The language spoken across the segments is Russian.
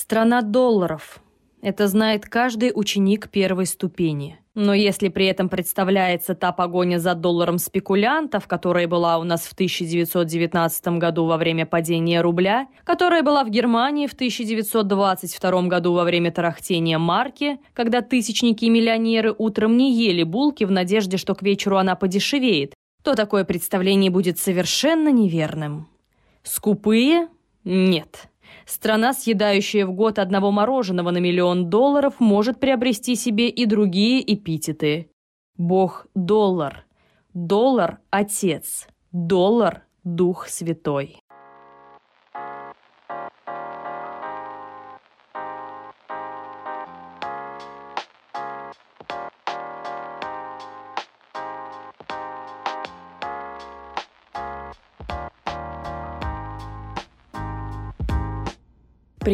Страна долларов. Это знает каждый ученик первой ступени. Но если при этом представляется та погоня за долларом спекулянтов, которая была у нас в 1919 году во время падения рубля, которая была в Германии в 1922 году во время тарахтения марки, когда тысячники и миллионеры утром не ели булки в надежде, что к вечеру она подешевеет, то такое представление будет совершенно неверным. Скупые? Нет. Страна, съедающая в год одного мороженого на миллион долларов, может приобрести себе и другие эпитеты. Бог – доллар. Доллар – отец. Доллар – дух святой.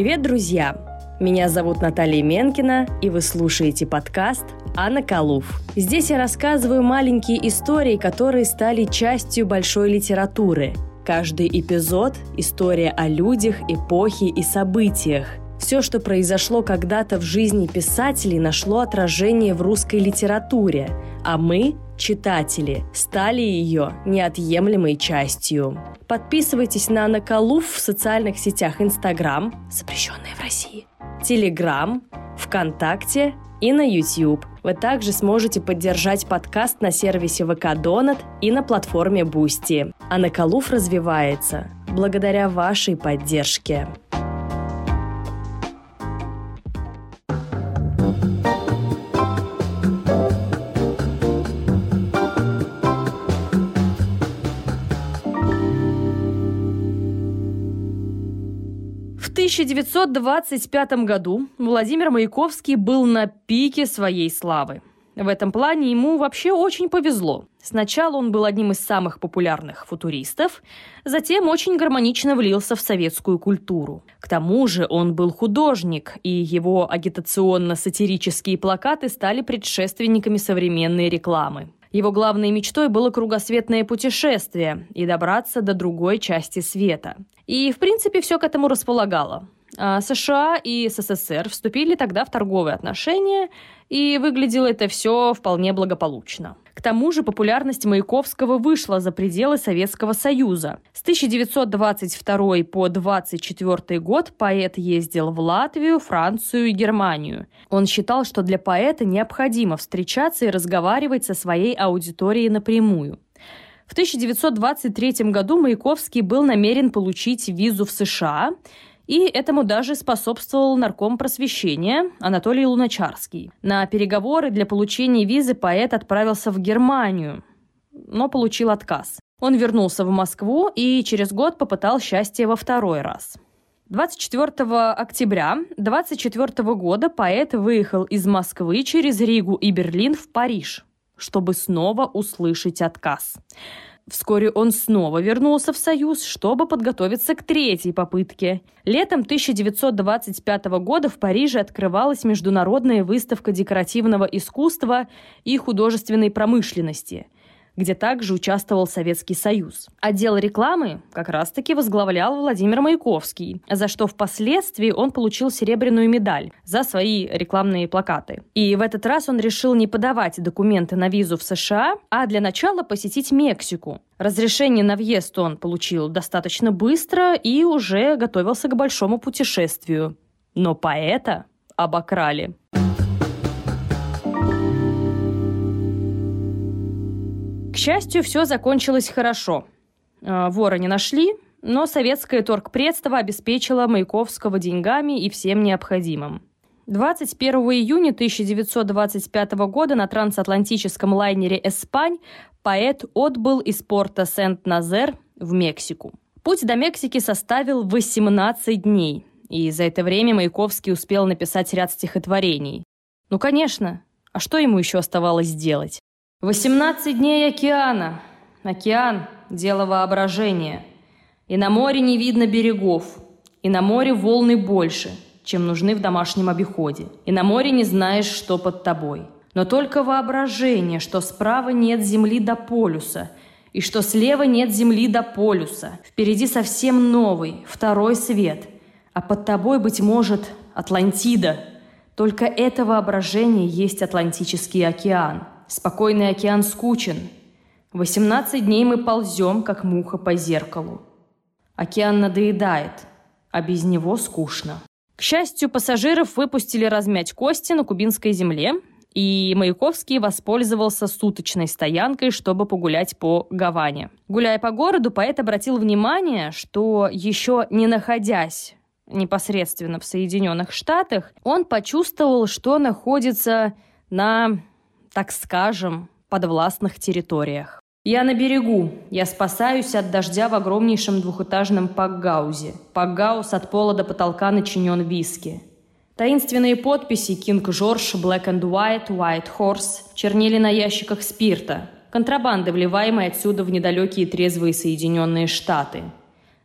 Привет, друзья! Меня зовут Наталья Менкина, и вы слушаете подкаст «Анна Калуф». Здесь я рассказываю маленькие истории, которые стали частью большой литературы. Каждый эпизод – история о людях, эпохе и событиях. Все, что произошло когда-то в жизни писателей, нашло отражение в русской литературе, а мы, читатели, стали ее неотъемлемой частью. Подписывайтесь на Наколув в социальных сетях Инстаграм, запрещенная в России, Телеграм, ВКонтакте и на YouTube. Вы также сможете поддержать подкаст на сервисе ВК Донат и на платформе Бусти. А Наколув развивается благодаря вашей поддержке. 1925 году Владимир Маяковский был на пике своей славы. В этом плане ему вообще очень повезло. Сначала он был одним из самых популярных футуристов, затем очень гармонично влился в советскую культуру. К тому же он был художник, и его агитационно-сатирические плакаты стали предшественниками современной рекламы. Его главной мечтой было кругосветное путешествие и добраться до другой части света. И, в принципе, все к этому располагало. А США и СССР вступили тогда в торговые отношения, и выглядело это все вполне благополучно. К тому же популярность Маяковского вышла за пределы Советского Союза. С 1922 по 1924 год поэт ездил в Латвию, Францию и Германию. Он считал, что для поэта необходимо встречаться и разговаривать со своей аудиторией напрямую. В 1923 году Маяковский был намерен получить визу в США – и этому даже способствовал нарком просвещения Анатолий Луначарский. На переговоры для получения визы поэт отправился в Германию, но получил отказ. Он вернулся в Москву и через год попытал счастье во второй раз. 24 октября 24 года поэт выехал из Москвы через Ригу и Берлин в Париж, чтобы снова услышать отказ. Вскоре он снова вернулся в Союз, чтобы подготовиться к третьей попытке. Летом 1925 года в Париже открывалась международная выставка декоративного искусства и художественной промышленности – где также участвовал Советский Союз. Отдел рекламы как раз-таки возглавлял Владимир Маяковский, за что впоследствии он получил серебряную медаль за свои рекламные плакаты. И в этот раз он решил не подавать документы на визу в США, а для начала посетить Мексику. Разрешение на въезд он получил достаточно быстро и уже готовился к большому путешествию. Но поэта обокрали. К счастью, все закончилось хорошо. А, вора не нашли, но советское торгпредство обеспечило Маяковского деньгами и всем необходимым. 21 июня 1925 года на трансатлантическом лайнере «Эспань» поэт отбыл из порта Сент-Назер в Мексику. Путь до Мексики составил 18 дней, и за это время Маяковский успел написать ряд стихотворений. Ну, конечно, а что ему еще оставалось делать? 18 дней океана. Океан – дело воображения. И на море не видно берегов. И на море волны больше, чем нужны в домашнем обиходе. И на море не знаешь, что под тобой. Но только воображение, что справа нет земли до полюса, и что слева нет земли до полюса. Впереди совсем новый, второй свет. А под тобой, быть может, Атлантида. Только это воображение есть Атлантический океан. Спокойный океан скучен. 18 дней мы ползем, как муха по зеркалу. Океан надоедает, а без него скучно. К счастью, пассажиров выпустили размять кости на кубинской земле, и Маяковский воспользовался суточной стоянкой, чтобы погулять по Гаване. Гуляя по городу, поэт обратил внимание, что еще не находясь непосредственно в Соединенных Штатах, он почувствовал, что находится на, так скажем, подвластных территориях. Я на берегу. Я спасаюсь от дождя в огромнейшем двухэтажном пакгаузе. Пакгаус от пола до потолка начинен виски. Таинственные подписи «Кинг Жорж», «Black and White», «White Horse» чернели на ящиках спирта, контрабанды, вливаемой отсюда в недалекие трезвые Соединенные Штаты.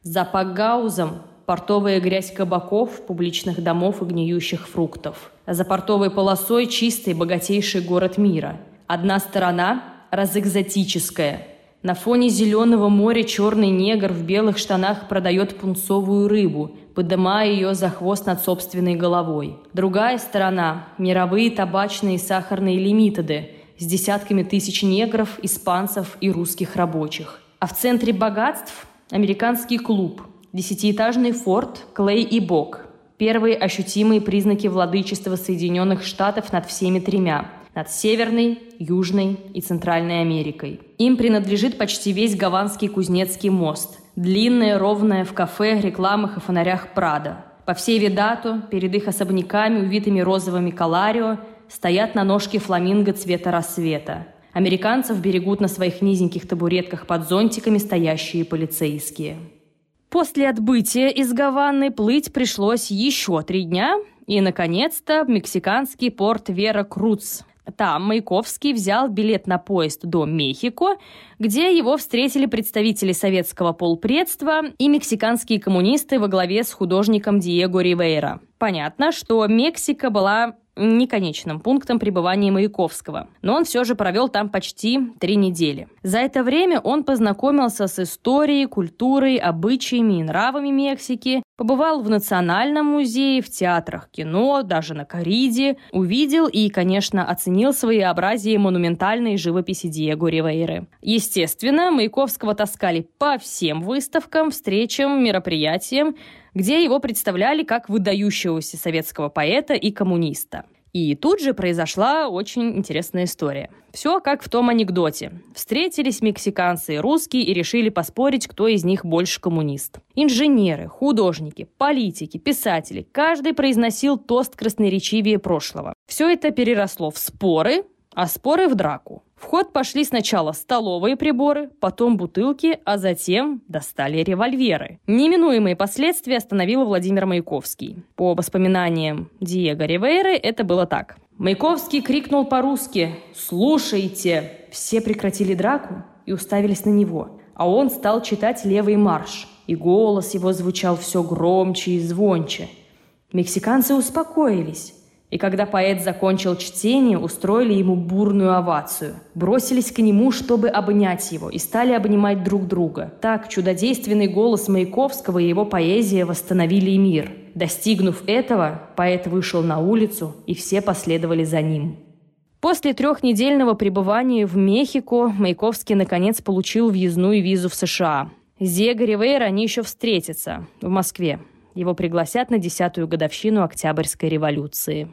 За пакгаузом портовая грязь кабаков, публичных домов и гниющих фруктов. За портовой полосой чистый, богатейший город мира. Одна сторона разэкзотическое. На фоне зеленого моря черный негр в белых штанах продает пунцовую рыбу, подымая ее за хвост над собственной головой. Другая сторона – мировые табачные и сахарные лимитеды с десятками тысяч негров, испанцев и русских рабочих. А в центре богатств – американский клуб, десятиэтажный форт, клей и бок. Первые ощутимые признаки владычества Соединенных Штатов над всеми тремя – над Северной, Южной и Центральной Америкой. Им принадлежит почти весь Гаванский Кузнецкий мост, длинная, ровная в кафе, рекламах и фонарях Прада. По всей Видату, перед их особняками, увитыми розовыми каларио, стоят на ножке фламинго цвета рассвета. Американцев берегут на своих низеньких табуретках под зонтиками стоящие полицейские. После отбытия из Гаваны плыть пришлось еще три дня, и, наконец-то, в мексиканский порт Вера Круц, там Маяковский взял билет на поезд до Мехико, где его встретили представители советского полпредства и мексиканские коммунисты во главе с художником Диего Ривейра. Понятно, что Мексика была не конечным пунктом пребывания Маяковского, но он все же провел там почти три недели. За это время он познакомился с историей, культурой, обычаями и нравами Мексики, побывал в Национальном музее, в театрах кино, даже на Кариде, увидел и, конечно, оценил своеобразие монументальной живописи Диего Ривейры. Естественно, Маяковского таскали по всем выставкам, встречам, мероприятиям, где его представляли как выдающегося советского поэта и коммуниста. И тут же произошла очень интересная история. Все как в том анекдоте. Встретились мексиканцы и русские и решили поспорить, кто из них больше коммунист. Инженеры, художники, политики, писатели. Каждый произносил тост красноречивее прошлого. Все это переросло в споры, а споры в драку. В ход пошли сначала столовые приборы, потом бутылки, а затем достали револьверы. Неминуемые последствия остановил Владимир Маяковский. По воспоминаниям Диего Ривейры это было так. Маяковский крикнул по-русски «Слушайте!». Все прекратили драку и уставились на него, а он стал читать левый марш, и голос его звучал все громче и звонче. Мексиканцы успокоились, и когда поэт закончил чтение, устроили ему бурную овацию. Бросились к нему, чтобы обнять его, и стали обнимать друг друга. Так чудодейственный голос Маяковского и его поэзия восстановили мир. Достигнув этого, поэт вышел на улицу, и все последовали за ним. После трехнедельного пребывания в Мехико Маяковский наконец получил въездную визу в США. С Диего Ривейро они еще встретятся в Москве. Его пригласят на десятую годовщину Октябрьской революции.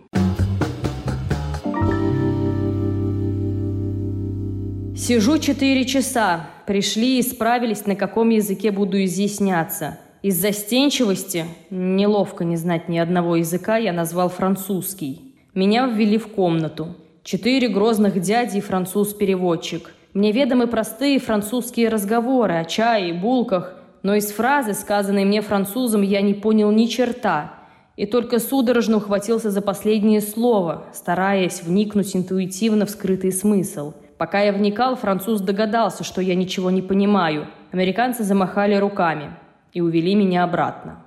Сижу четыре часа. Пришли и справились, на каком языке буду изъясняться. Из застенчивости, неловко не знать ни одного языка, я назвал французский. Меня ввели в комнату. Четыре грозных дяди и француз-переводчик. Мне ведомы простые французские разговоры о чае и булках, но из фразы, сказанной мне французом, я не понял ни черта, и только судорожно ухватился за последнее слово, стараясь вникнуть интуитивно в скрытый смысл. Пока я вникал, француз догадался, что я ничего не понимаю. Американцы замахали руками и увели меня обратно.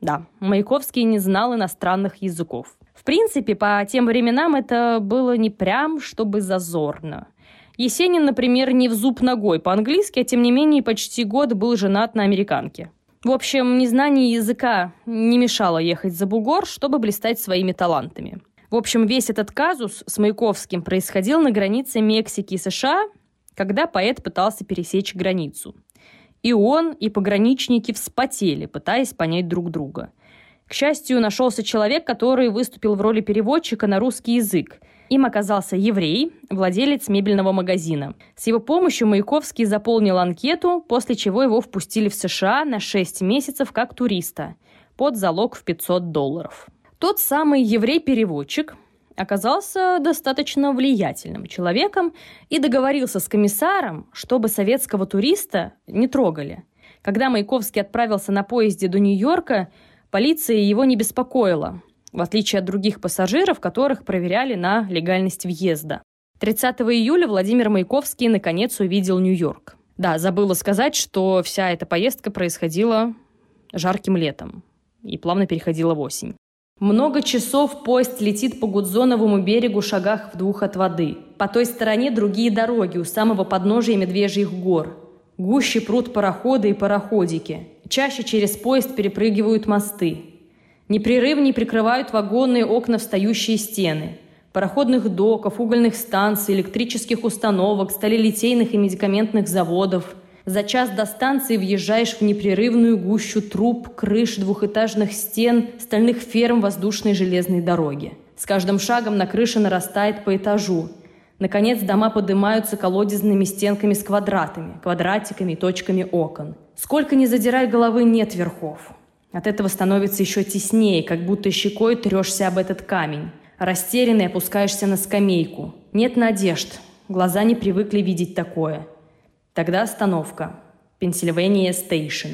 Да, Маяковский не знал иностранных языков. В принципе, по тем временам это было не прям, чтобы зазорно – Есенин, например, не в зуб ногой по-английски, а тем не менее почти год был женат на американке. В общем, незнание языка не мешало ехать за бугор, чтобы блистать своими талантами. В общем, весь этот казус с Маяковским происходил на границе Мексики и США, когда поэт пытался пересечь границу. И он, и пограничники вспотели, пытаясь понять друг друга. К счастью, нашелся человек, который выступил в роли переводчика на русский язык. Им оказался еврей, владелец мебельного магазина. С его помощью Маяковский заполнил анкету, после чего его впустили в США на 6 месяцев как туриста под залог в 500 долларов. Тот самый еврей-переводчик оказался достаточно влиятельным человеком и договорился с комиссаром, чтобы советского туриста не трогали. Когда Маяковский отправился на поезде до Нью-Йорка, полиция его не беспокоила, в отличие от других пассажиров, которых проверяли на легальность въезда. 30 июля Владимир Маяковский наконец увидел Нью-Йорк. Да, забыла сказать, что вся эта поездка происходила жарким летом и плавно переходила в осень. Много часов поезд летит по Гудзоновому берегу шагах в двух от воды. По той стороне другие дороги у самого подножия Медвежьих гор. Гуще пруд пароходы и пароходики. Чаще через поезд перепрыгивают мосты. Непрерывнее прикрывают вагонные окна встающие стены. Пароходных доков, угольных станций, электрических установок, сталелитейных и медикаментных заводов – за час до станции въезжаешь в непрерывную гущу труб, крыш, двухэтажных стен, стальных ферм воздушной железной дороги. С каждым шагом на крыше нарастает по этажу. Наконец дома поднимаются колодезными стенками с квадратами, квадратиками и точками окон. Сколько ни задирай головы, нет верхов. От этого становится еще теснее, как будто щекой трешься об этот камень. Растерянный опускаешься на скамейку. Нет надежд. Глаза не привыкли видеть такое. Тогда остановка. Пенсильвания Стейшн.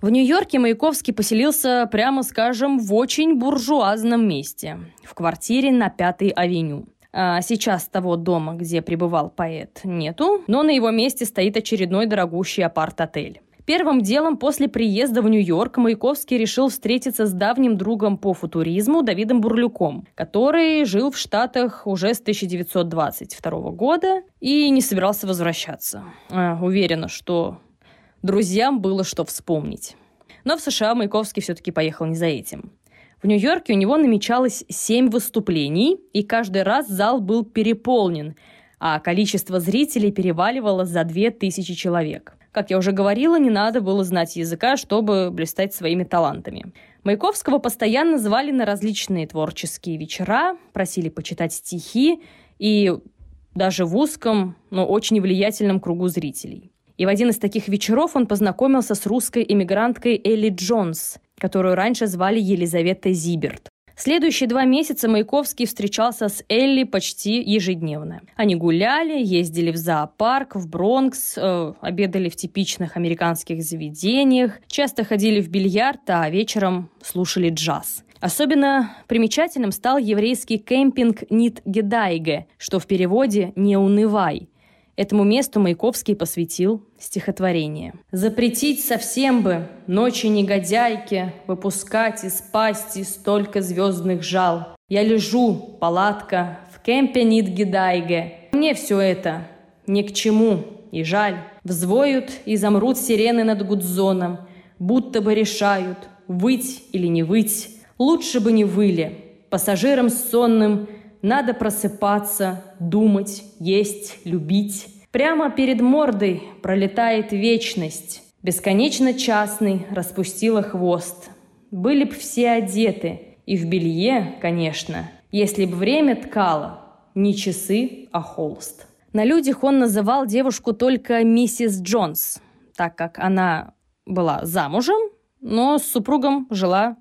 В Нью-Йорке Маяковский поселился, прямо скажем, в очень буржуазном месте. В квартире на Пятой авеню. А сейчас того дома, где пребывал поэт, нету, но на его месте стоит очередной дорогущий апарт-отель. Первым делом после приезда в Нью-Йорк Маяковский решил встретиться с давним другом по футуризму Давидом Бурлюком, который жил в Штатах уже с 1922 года и не собирался возвращаться. А, уверена, что друзьям было что вспомнить. Но в США Маяковский все-таки поехал не за этим. В Нью-Йорке у него намечалось семь выступлений, и каждый раз зал был переполнен, а количество зрителей переваливало за две тысячи человек. Как я уже говорила, не надо было знать языка, чтобы блистать своими талантами. Маяковского постоянно звали на различные творческие вечера, просили почитать стихи и даже в узком, но очень влиятельном кругу зрителей. И в один из таких вечеров он познакомился с русской эмигранткой Элли Джонс, которую раньше звали Елизавета Зиберт. Следующие два месяца Маяковский встречался с Элли почти ежедневно. Они гуляли, ездили в зоопарк, в Бронкс, э, обедали в типичных американских заведениях, часто ходили в бильярд, а вечером слушали джаз. Особенно примечательным стал еврейский кемпинг Нит Гедайге, что в переводе «не унывай», Этому месту Маяковский посвятил стихотворение. «Запретить совсем бы ночи негодяйки Выпускать из пасти столько звездных жал. Я лежу, палатка, в кемпе Нидгидайге. Мне все это ни к чему и жаль. Взвоют и замрут сирены над Гудзоном, Будто бы решают, выть или не выть. Лучше бы не выли. Пассажирам сонным – надо просыпаться, думать, есть, любить. Прямо перед мордой пролетает вечность. Бесконечно частный распустила хвост. Были б все одеты, и в белье, конечно, если б время ткало, не часы, а холст. На людях он называл девушку только миссис Джонс, так как она была замужем, но с супругом жила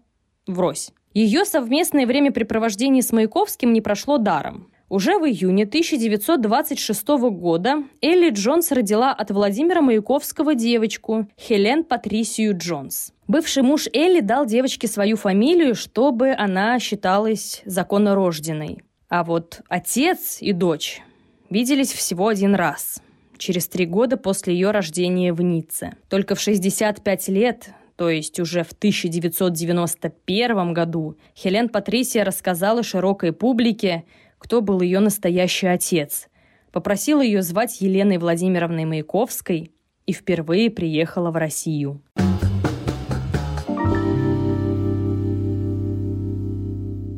врозь. Ее совместное времяпрепровождение с Маяковским не прошло даром. Уже в июне 1926 года Элли Джонс родила от Владимира Маяковского девочку Хелен Патрисию Джонс. Бывший муж Элли дал девочке свою фамилию, чтобы она считалась законнорожденной. А вот отец и дочь виделись всего один раз – через три года после ее рождения в Ницце. Только в 65 лет то есть уже в 1991 году, Хелен Патрисия рассказала широкой публике, кто был ее настоящий отец. Попросила ее звать Еленой Владимировной Маяковской и впервые приехала в Россию.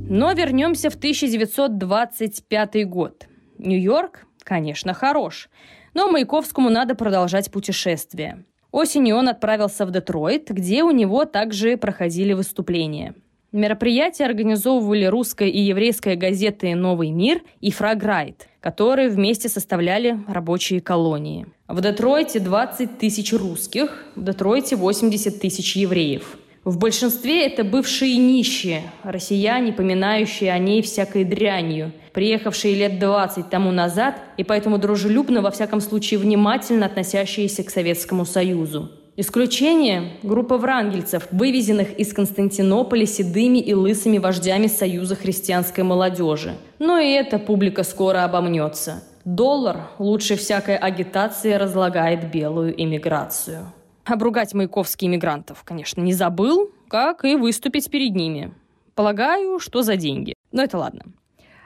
Но вернемся в 1925 год. Нью-Йорк, конечно, хорош, но Маяковскому надо продолжать путешествие – Осенью он отправился в Детройт, где у него также проходили выступления. Мероприятия организовывали русская и еврейская газеты «Новый мир» и «Фраграйт», которые вместе составляли рабочие колонии. В Детройте 20 тысяч русских, в Детройте 80 тысяч евреев. В большинстве это бывшие нищие, россияне, поминающие о ней всякой дрянью, приехавшие лет 20 тому назад и поэтому дружелюбно, во всяком случае внимательно относящиеся к Советскому Союзу. Исключение – группа врангельцев, вывезенных из Константинополя седыми и лысыми вождями Союза христианской молодежи. Но и эта публика скоро обомнется. Доллар лучше всякой агитации разлагает белую иммиграцию. Обругать маяковских иммигрантов, конечно, не забыл, как и выступить перед ними. Полагаю, что за деньги. Но это ладно.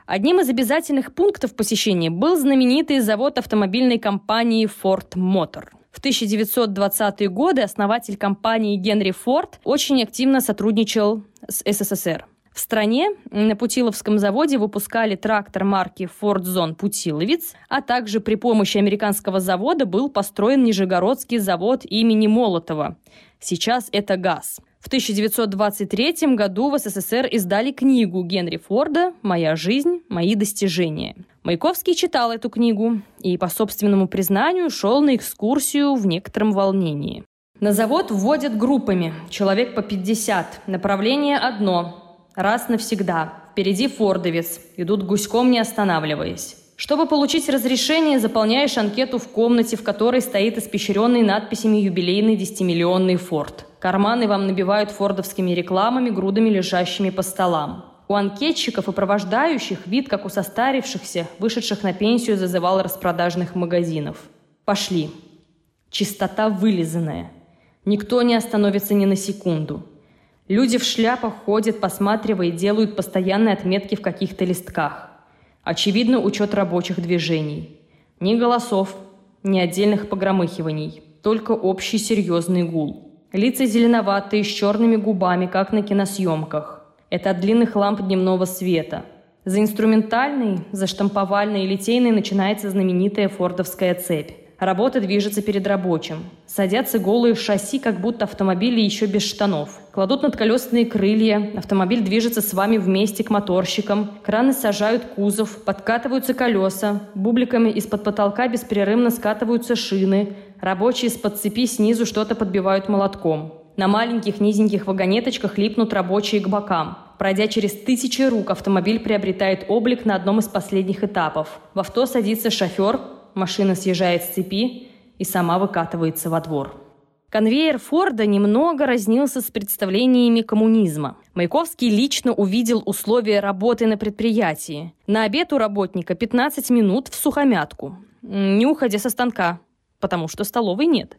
Одним из обязательных пунктов посещения был знаменитый завод автомобильной компании Ford Motor – в 1920-е годы основатель компании Генри Форд очень активно сотрудничал с СССР. В стране на Путиловском заводе выпускали трактор марки Ford Zone Путиловец, а также при помощи американского завода был построен Нижегородский завод имени Молотова. Сейчас это ГАЗ. В 1923 году в СССР издали книгу Генри Форда «Моя жизнь. Мои достижения». Маяковский читал эту книгу и, по собственному признанию, шел на экскурсию в некотором волнении. На завод вводят группами, человек по 50, направление одно, раз навсегда. Впереди фордовец, идут гуськом не останавливаясь. Чтобы получить разрешение, заполняешь анкету в комнате, в которой стоит испещренный надписями юбилейный десятимиллионный форд. Карманы вам набивают фордовскими рекламами, грудами лежащими по столам. У анкетчиков и провождающих вид, как у состарившихся, вышедших на пенсию, зазывал распродажных магазинов. Пошли. Чистота вылизанная. Никто не остановится ни на секунду. Люди в шляпах ходят, посматривая и делают постоянные отметки в каких-то листках. Очевидно, учет рабочих движений. Ни голосов, ни отдельных погромыхиваний, только общий серьезный гул. Лица зеленоватые, с черными губами, как на киносъемках. Это от длинных ламп дневного света. За инструментальной, за штамповальной и литейной начинается знаменитая фордовская цепь. Работа движется перед рабочим. Садятся голые шасси, как будто автомобили еще без штанов. Кладут над колесные крылья, автомобиль движется с вами вместе к моторщикам, краны сажают кузов, подкатываются колеса, бубликами из-под потолка беспрерывно скатываются шины, рабочие из-под цепи снизу что-то подбивают молотком. На маленьких низеньких вагонеточках липнут рабочие к бокам. Пройдя через тысячи рук, автомобиль приобретает облик на одном из последних этапов. В авто садится шофер, машина съезжает с цепи и сама выкатывается во двор. Конвейер Форда немного разнился с представлениями коммунизма. Маяковский лично увидел условия работы на предприятии. На обед у работника 15 минут в сухомятку, не уходя со станка, потому что столовой нет.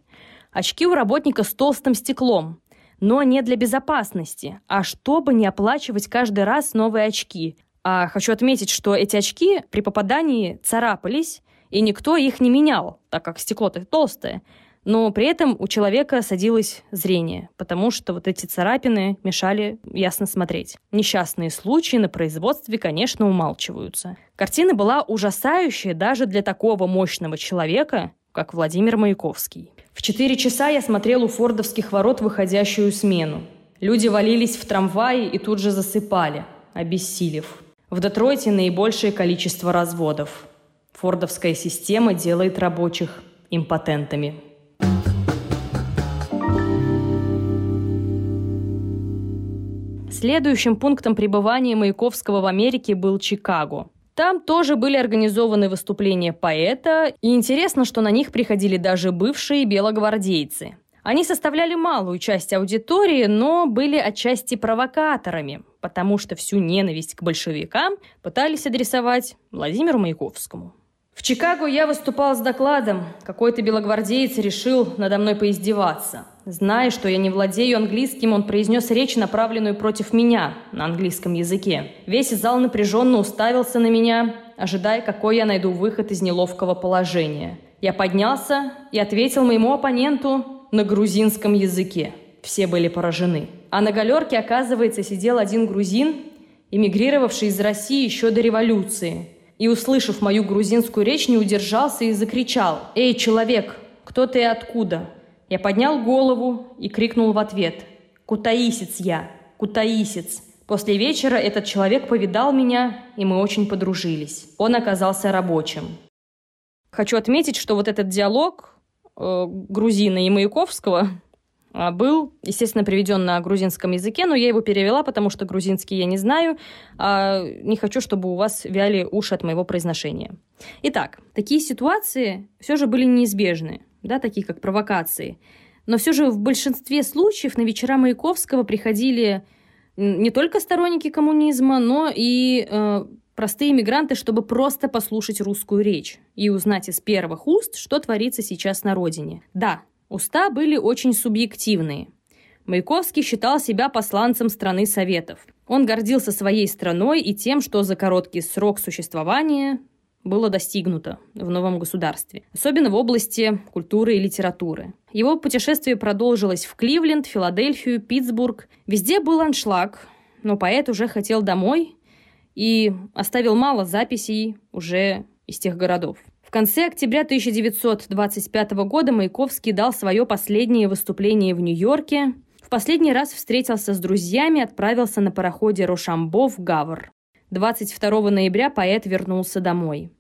Очки у работника с толстым стеклом, но не для безопасности, а чтобы не оплачивать каждый раз новые очки. А хочу отметить, что эти очки при попадании царапались, и никто их не менял, так как стекло-то толстое. Но при этом у человека садилось зрение, потому что вот эти царапины мешали ясно смотреть. Несчастные случаи на производстве, конечно, умалчиваются. Картина была ужасающая даже для такого мощного человека, как Владимир Маяковский. В четыре часа я смотрел у фордовских ворот выходящую смену. Люди валились в трамваи и тут же засыпали, обессилев. В Детройте наибольшее количество разводов. Фордовская система делает рабочих импотентами. Следующим пунктом пребывания Маяковского в Америке был Чикаго. Там тоже были организованы выступления поэта, и интересно, что на них приходили даже бывшие белогвардейцы. Они составляли малую часть аудитории, но были отчасти провокаторами, потому что всю ненависть к большевикам пытались адресовать Владимиру Маяковскому. В Чикаго я выступал с докладом. Какой-то белогвардеец решил надо мной поиздеваться. Зная, что я не владею английским, он произнес речь, направленную против меня на английском языке. Весь зал напряженно уставился на меня, ожидая, какой я найду выход из неловкого положения. Я поднялся и ответил моему оппоненту на грузинском языке. Все были поражены. А на галерке, оказывается, сидел один грузин эмигрировавший из России еще до революции. И, услышав мою грузинскую речь, не удержался и закричал «Эй, человек, кто ты и откуда?» Я поднял голову и крикнул в ответ «Кутаисец я, кутаисец». После вечера этот человек повидал меня, и мы очень подружились. Он оказался рабочим. Хочу отметить, что вот этот диалог э, грузина и Маяковского был, естественно, приведен на грузинском языке, но я его перевела, потому что грузинский я не знаю, а не хочу, чтобы у вас вяли уши от моего произношения. Итак, такие ситуации все же были неизбежны, да, такие как провокации. Но все же в большинстве случаев на вечера Маяковского приходили не только сторонники коммунизма, но и э, простые мигранты, чтобы просто послушать русскую речь и узнать из первых уст, что творится сейчас на родине. Да, уста были очень субъективные. Маяковский считал себя посланцем страны Советов. Он гордился своей страной и тем, что за короткий срок существования было достигнуто в новом государстве, особенно в области культуры и литературы. Его путешествие продолжилось в Кливленд, Филадельфию, Питтсбург. Везде был аншлаг, но поэт уже хотел домой и оставил мало записей уже из тех городов. Конце октября 1925 года Маяковский дал свое последнее выступление в Нью-Йорке. В последний раз встретился с друзьями, отправился на пароходе Рошамбо в Гавр. 22 ноября поэт вернулся домой.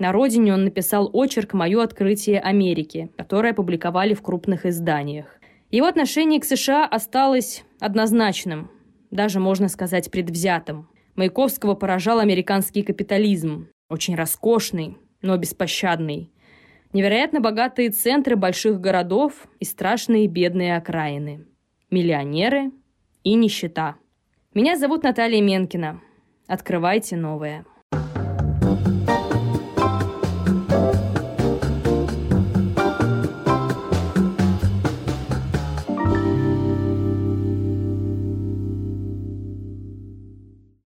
На родине он написал очерк «Мое открытие Америки», которое опубликовали в крупных изданиях. Его отношение к США осталось однозначным, даже, можно сказать, предвзятым. Маяковского поражал американский капитализм, очень роскошный, но беспощадный. Невероятно богатые центры больших городов и страшные бедные окраины. Миллионеры и нищета. Меня зовут Наталья Менкина. Открывайте новое.